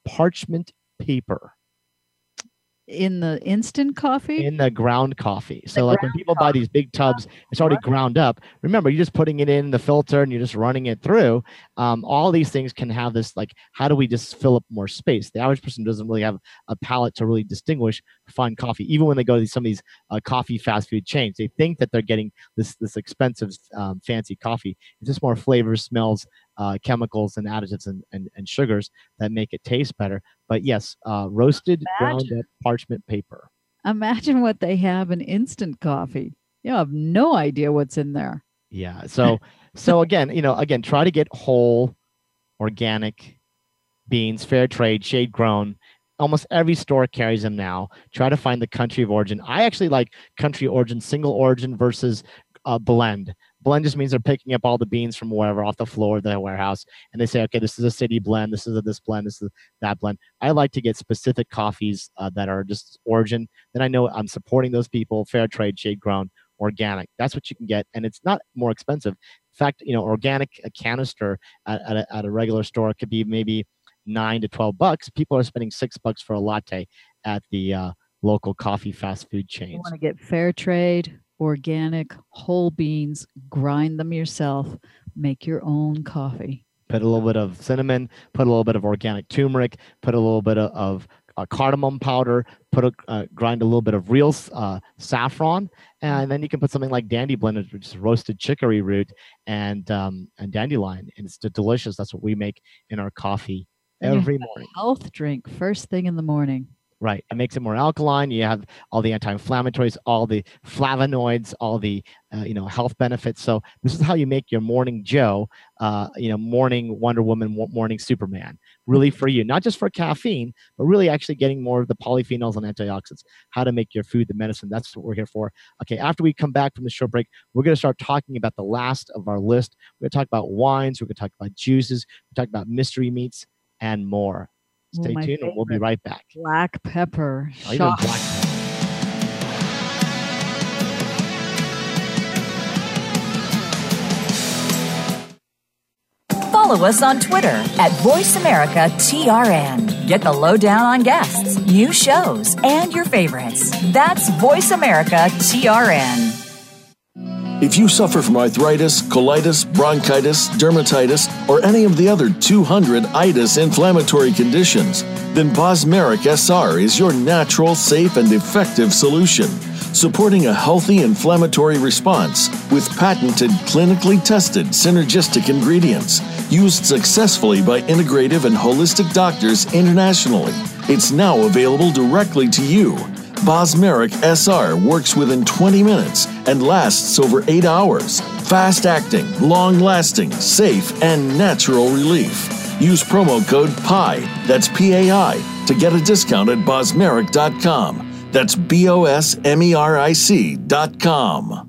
parchment paper in the instant coffee. in the ground coffee. So like when people buy these big tubs, it's already ground up. Remember, you're just putting it in the filter and you're just running it through. Um, all these things can have this like, how do we just fill up more space? The average person doesn't really have a palate to really distinguish fine coffee, even when they go to some of these uh, coffee fast food chains. They think that they're getting this this expensive um, fancy coffee. It's just more flavors, smells, uh, chemicals, and additives and, and and sugars that make it taste better. But yes, uh, roasted ground up parchment paper. Imagine what they have in instant coffee. You have no idea what's in there. Yeah. So so <laughs> again, you know, again, try to get whole, organic beans, fair trade, shade grown. Almost every store carries them now. Try to find the country of origin. I actually like country origin, single origin versus uh, blend. Blend just means they're picking up all the beans from wherever off the floor of the warehouse, and they say, okay, this is a city blend, this is a this blend, this is that blend. I like to get specific coffees uh, that are just origin. Then I know I'm supporting those people, fair trade, shade grown, organic. That's what you can get, and it's not more expensive. In fact, you know, organic a canister at, at, a, at a regular store could be maybe nine to twelve bucks. People are spending six bucks for a latte at the uh, local coffee fast food You chains. want to get fair trade, organic, whole beans, grind them yourself, make your own coffee. Put a little bit of cinnamon, put a little bit of organic turmeric, put a little bit of, of uh, cardamom powder, put a uh, grind a little bit of real uh, saffron, and then you can put something like dandy blended, which is roasted chicory root and um, and dandelion, and it's delicious. That's what we make in our coffee every morning. Health drink first thing in the morning. Right. It makes it more alkaline. You have all the anti-inflammatories, all the flavonoids, all the uh, you know health benefits. So this is how you make your morning Joe, uh, you know, morning Wonder Woman, morning Superman, really for you, not just for caffeine, but really actually getting more of the polyphenols and antioxidants. How to make your food the medicine. That's what we're here for. Okay. After we come back from the short break, we're going to start talking about the last of our list. We're going to talk about wines. We're going to talk about juices. We're talk about mystery meats and more. Stay my tuned, and we'll be right back. Black pepper. Even Shock. black pepper. Follow us on Twitter at VoiceAmericaTRN. Get the lowdown on guests, new shows, and your favorites. That's VoiceAmericaTRN. If you suffer from arthritis, colitis, bronchitis, dermatitis, or any of the other 200 itis inflammatory conditions, then Bosmeric SR is your natural, safe, and effective solution, supporting a healthy inflammatory response with patented, clinically tested synergistic ingredients used successfully by integrative and holistic doctors internationally. It's now available directly to you. Bosmeric SR works within 20 minutes and lasts over 8 hours. Fast acting, long lasting, safe, and natural relief. Use promo code PI, that's P A I, to get a discount at bosmeric.com. That's B O S M E R I C.com.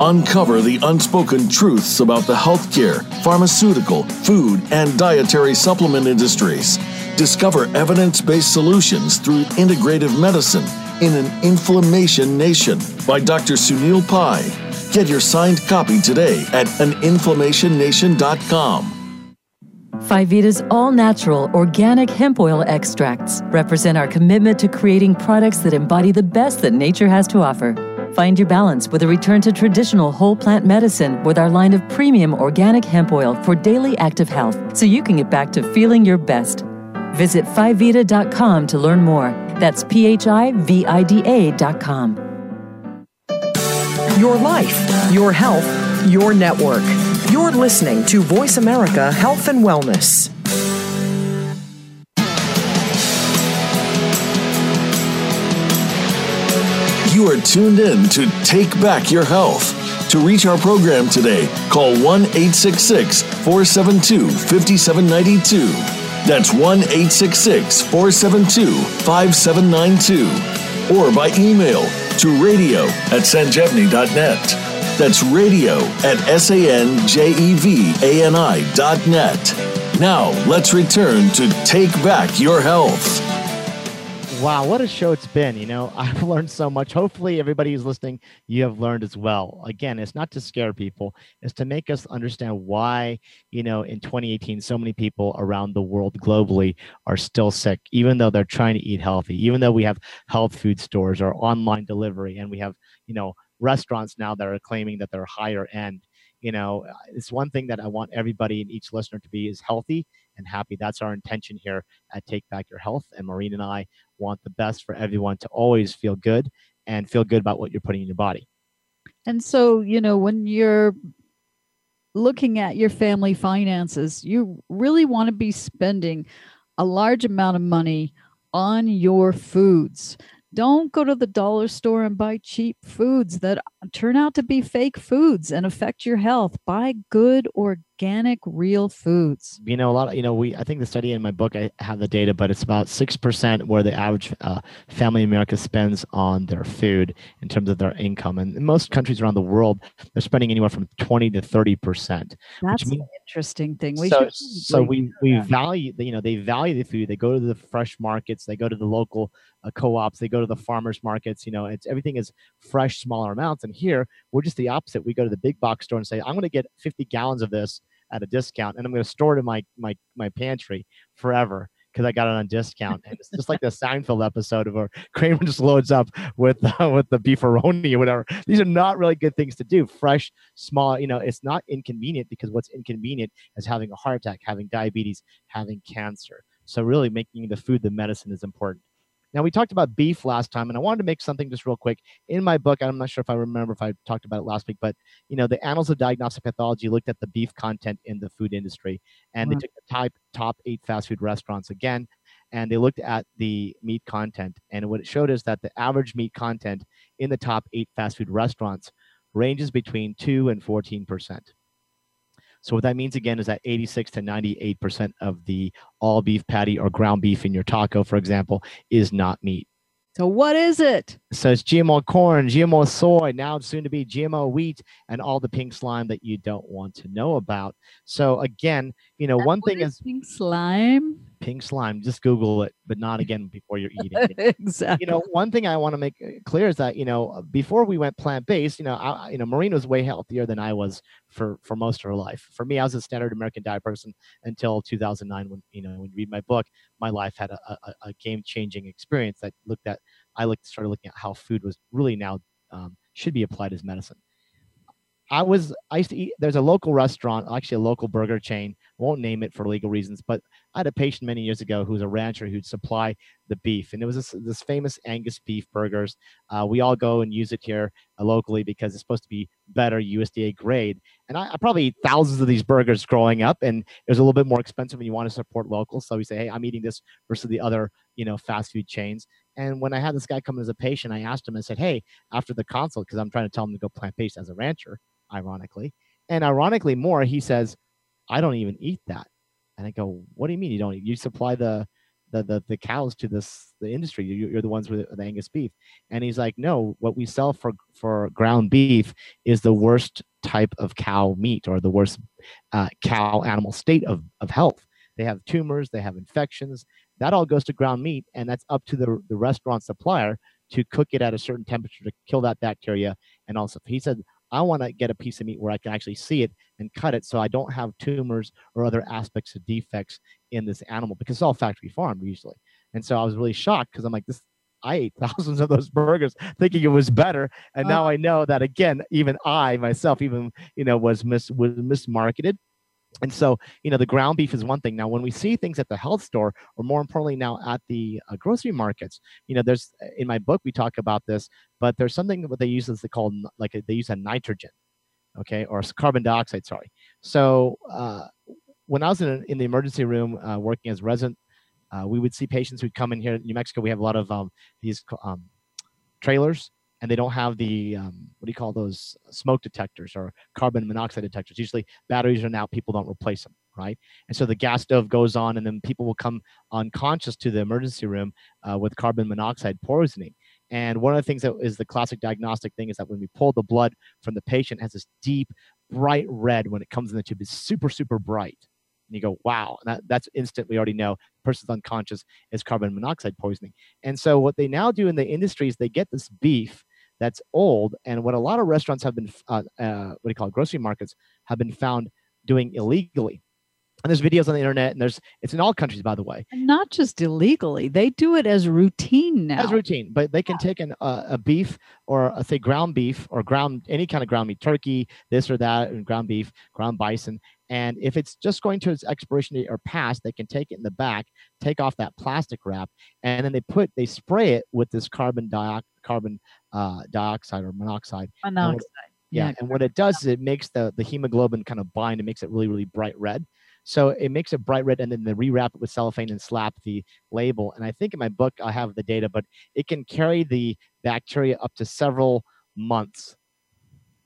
Uncover the unspoken truths about the healthcare, pharmaceutical, food, and dietary supplement industries. Discover evidence based solutions through integrative medicine in an inflammation nation by Dr. Sunil Pai. Get your signed copy today at aninflammationnation.com. Phivida's all natural organic hemp oil extracts represent our commitment to creating products that embody the best that nature has to offer. Find your balance with a return to traditional whole plant medicine with our line of premium organic hemp oil for daily active health so you can get back to feeling your best. Visit Phivida.com to learn more. That's P H I V I D A.com. your life, your health, your network. You're listening to Voice America Health and Wellness. You are tuned in to Take Back Your Health. To reach our program today, call 1 866 472 5792. That's 1 866 472 5792. Or by email to radio at sanjevani.net. That's radio at S-A-N-J-E-V-A-N-I dot net. Now, let's return to Take Back Your Health. Wow, what a show it's been. You know, <laughs> I've learned so much. Hopefully, everybody who's listening, you have learned as well. Again, it's not to scare people, it's to make us understand why, you know, in 2018, so many people around the world globally are still sick, even though they're trying to eat healthy, even though we have health food stores or online delivery, and we have, you know, restaurants now that are claiming that they're higher end you know it's one thing that i want everybody and each listener to be is healthy and happy. That's our intention here at take back your health and maureen and i want the best for everyone to always feel good and feel good about what you're putting in your body. And so you know when you're looking at your family finances you really want to be spending a large amount of money on your foods. Don't go to the dollar store and buy cheap foods that turn out to be fake foods and affect your health. Buy good organic real foods. You know, a lot of, you know, we, I think the study in my book, I have the data, but it's about 6% where the average uh, family in America spends on their food in terms of their income. And in most countries around the world, they're spending anywhere from 20 to 30%. That's means, an interesting thing. We so, so we, we value, you know, they value the food. They go to the fresh markets, they go to the local uh, co-ops, they go to the farmers markets, you know, it's everything is fresh, smaller amounts. And here we're just the opposite. We go to the big box store and say, I'm going to get 50 gallons of this at a discount and I'm going to store it in my, my, my pantry forever because I got it on discount. And it's just like the Seinfeld episode of where <laughs> Kramer just loads up with uh, with the beefaroni or whatever. These are not really good things to do. Fresh, small, you know, it's not inconvenient because what's inconvenient is having a heart attack, having diabetes, having cancer. So really making the food the medicine is important. Now, we talked about beef last time, and I wanted to make something just real quick. In my book, I'm not sure if I remember if I talked about it last week, but you know, the Annals of Diagnostic Pathology looked at the beef content in the food industry, and mm-hmm. they took the top top eight fast food restaurants again, and they looked at the meat content. And what it showed is that the average meat content in the top eight fast food restaurants ranges between two and 14 percent. So what that means again is that 86 to 98% of the all beef patty or ground beef in your taco, for example, is not meat. So what is it? So it's GMO corn, GMO soy, now soon to be GMO wheat, and all the pink slime that you don't want to know about. So again, you know, That's one thing is, is pink slime. Pink slime. Just Google it, but not again before you're eating. <laughs> Exactly. You know, one thing I want to make uh, clear is that you know before we went plant based, you know, I, you know, Maureen was way healthier than I was for for most of her life. For me, I was a standard American diet person until 2009, when you know, when you read my book, my life had a, a, a game changing experience that looked at. I looked started looking at how food was really now um, should be applied as medicine. I was I used to eat. There's a local restaurant, actually a local burger chain. Won't name it for legal reasons, but I had a patient many years ago who was a rancher who'd supply the beef, and it was this, this famous Angus beef burgers. Uh, we all go and use it here uh, locally because it's supposed to be better USDA grade. And I, I probably eat thousands of these burgers growing up, and it was a little bit more expensive and you want to support local. So we say, hey, I'm eating this versus the other, you know, fast food chains. And when I had this guy come as a patient, I asked him, I said, hey, after the consult, because I'm trying to tell him to go plant based as a rancher ironically. And ironically more, he says, I don't even eat that. And I go, what do you mean you don't eat? You supply the the the, the cows to this the industry. You, are the ones with the Angus beef. And he's like, no, what we sell for for ground beef is the worst type of cow meat or the worst uh, cow animal state of of health. They have tumors, they have infections. That all goes to ground meat, and that's up to the the restaurant supplier to cook it at a certain temperature to kill that bacteria. And also, he said I want to get a piece of meat where I can actually see it and cut it so I don't have tumors or other aspects of defects in this animal because it's all factory farmed usually. And so I was really shocked because I'm like, this I ate <laughs> thousands of those burgers thinking it was better. And uh-huh. now I know that again, even I myself, even you know, was mis was mismarketed. And so, you know, the ground beef is one thing. Now, when we see things at the health store, or more importantly, now at the uh, grocery markets, you know, there's in my book we talk about this, but there's something what they use as they call like they use a nitrogen, okay, or carbon dioxide. Sorry. So uh, when I was in, in the emergency room uh, working as resident, uh, we would see patients who'd come in here in New Mexico. We have a lot of um, these um, trailers and they don't have the um, what do you call those smoke detectors or carbon monoxide detectors. Usually batteries are out, people don't replace them, right? And so the gas stove goes on, and then people will come unconscious to the emergency room uh, with carbon monoxide poisoning. And one of the things that is the classic diagnostic thing is that when we pull the blood from the patient, has this deep, bright red when it comes in the tube. It's super, super bright. And you go, wow, and that, that's instant. We already know the person's unconscious is carbon monoxide poisoning. And so what they now do in the industry is they get this beef that's old. And what a lot of restaurants have been, uh, uh, what do you call it, grocery markets have been found doing illegally. And there's videos on the internet, and there's it's in all countries, by the way. And not just illegally; they do it as routine now. As routine, but they can yeah. take an, uh, a beef or a, say ground beef or ground any kind of ground meat, turkey, this or that, and ground beef, ground bison, and if it's just going to its expiration date or past, they can take it in the back, take off that plastic wrap, and then they put they spray it with this carbon dioxide carbon uh, dioxide or monoxide. Monoxide. yeah, yeah, and what it does is it makes the the hemoglobin kind of bind. It makes it really really bright red. So it makes it bright red, and then they rewrap it with cellophane and slap the label. And I think in my book I have the data, but it can carry the bacteria up to several months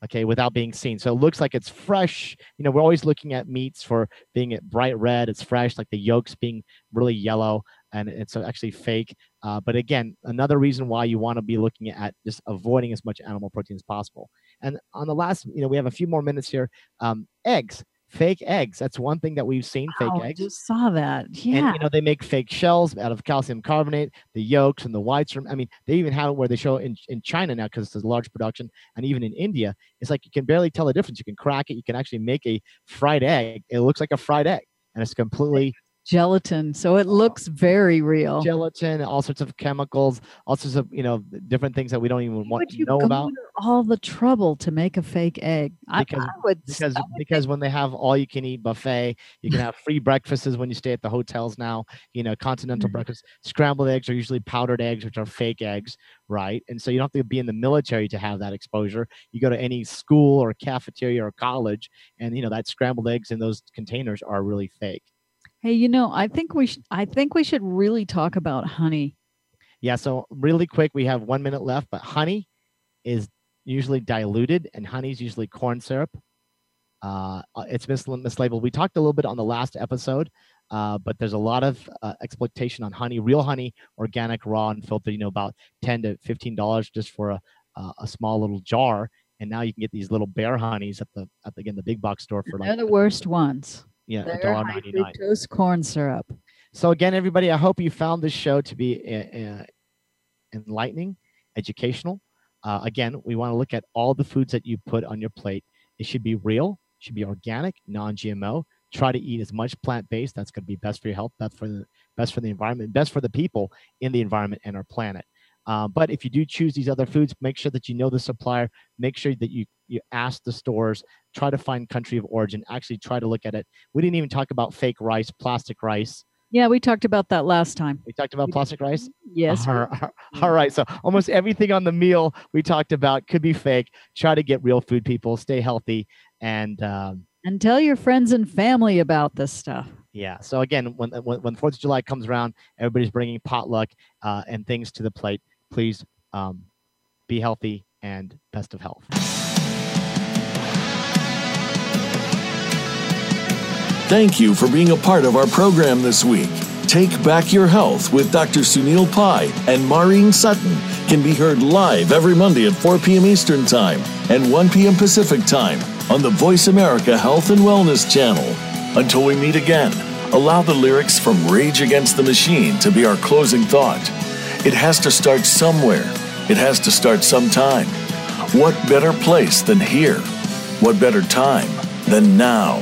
okay, without being seen. So it looks like it's fresh. You know, we're always looking at meats for being bright red, it's fresh, like the yolks being really yellow, and it's actually fake. Uh, but again, another reason why you want to be looking at just avoiding as much animal protein as possible. And on the last, you know, we have a few more minutes here. Um, eggs fake eggs. That's one thing that we've seen. Fake eggs. I just saw that. Yeah. And you know they make fake shells out of calcium carbonate, the yolks and the whites. From I mean, they even have it where they show in in China now because it's a large production, and even in India, it's like you can barely tell the difference. You can crack it. You can actually make a fried egg. It looks like a fried egg, and it's completely gelatin. So it looks very real. Gelatin all sorts of chemicals all sorts of you know different things that we don't even want to know about. all the trouble to make a fake egg? Because, I, I would, because, would because when they have all you can eat buffet you can have free breakfasts when you stay at the hotels now you know continental mm-hmm. breakfast scrambled eggs are usually powdered eggs which are fake eggs right? And so you don't have to be in the military to have that exposure. You go to any school or cafeteria or college and you know that scrambled eggs in those containers are really fake Hey, you know, I think we should I think we should really talk about honey. Yeah, so really quick, we have one minute left, but honey is usually diluted and honey is usually corn syrup. Uh, uh, it's mis- mislabeled. We talked a little bit on the last episode, uh, but there's a lot of uh, exploitation on honey, real honey, organic, raw, and filtered. You know, about ten to fifteen dollars just for a, a small little jar. And now you can get these little bear honeys at the at the, again the big box store for like they're the worst ones. Yeah, a dollar ninety nine. Fructose corn syrup. So again, everybody, I hope you found this show to be uh, enlightening, educational. Uh, again, we want to look at all the foods that you put on your plate. It should be real, should be organic, non-GMO. Try to eat as much plant-based. That's going to be best for your health, best for the best for the environment, best for the people in the environment and our planet. Um, but if you do choose these other foods, make sure that you know the supplier. Make sure that you you ask the stores. Try to find country of origin. Actually, try to look at it. We didn't even talk about fake rice, plastic rice. Yeah, we talked about that last time. We talked about plastic rice. Yes. All <laughs> right, all right. So almost everything on the meal we talked about could be fake. Try to get real food, people. Stay healthy and um, and tell your friends and family about this stuff. Yeah. So again, when when, when Fourth of July comes around, everybody's bringing potluck uh, and things to the plate please um, be healthy and best of health. Thank you for being a part of our program this week. Take Back Your Health with Dr. Sunil Pai and Maureen Sutton can be heard live every Monday at 4 p.m. Eastern Time and 1 p.m. Pacific Time on the Voice America Health and Wellness channel. Until we meet again, allow the lyrics from Rage Against the Machine to be our closing thought. It has to start somewhere. It has to start sometime. What better place than here? What better time than now?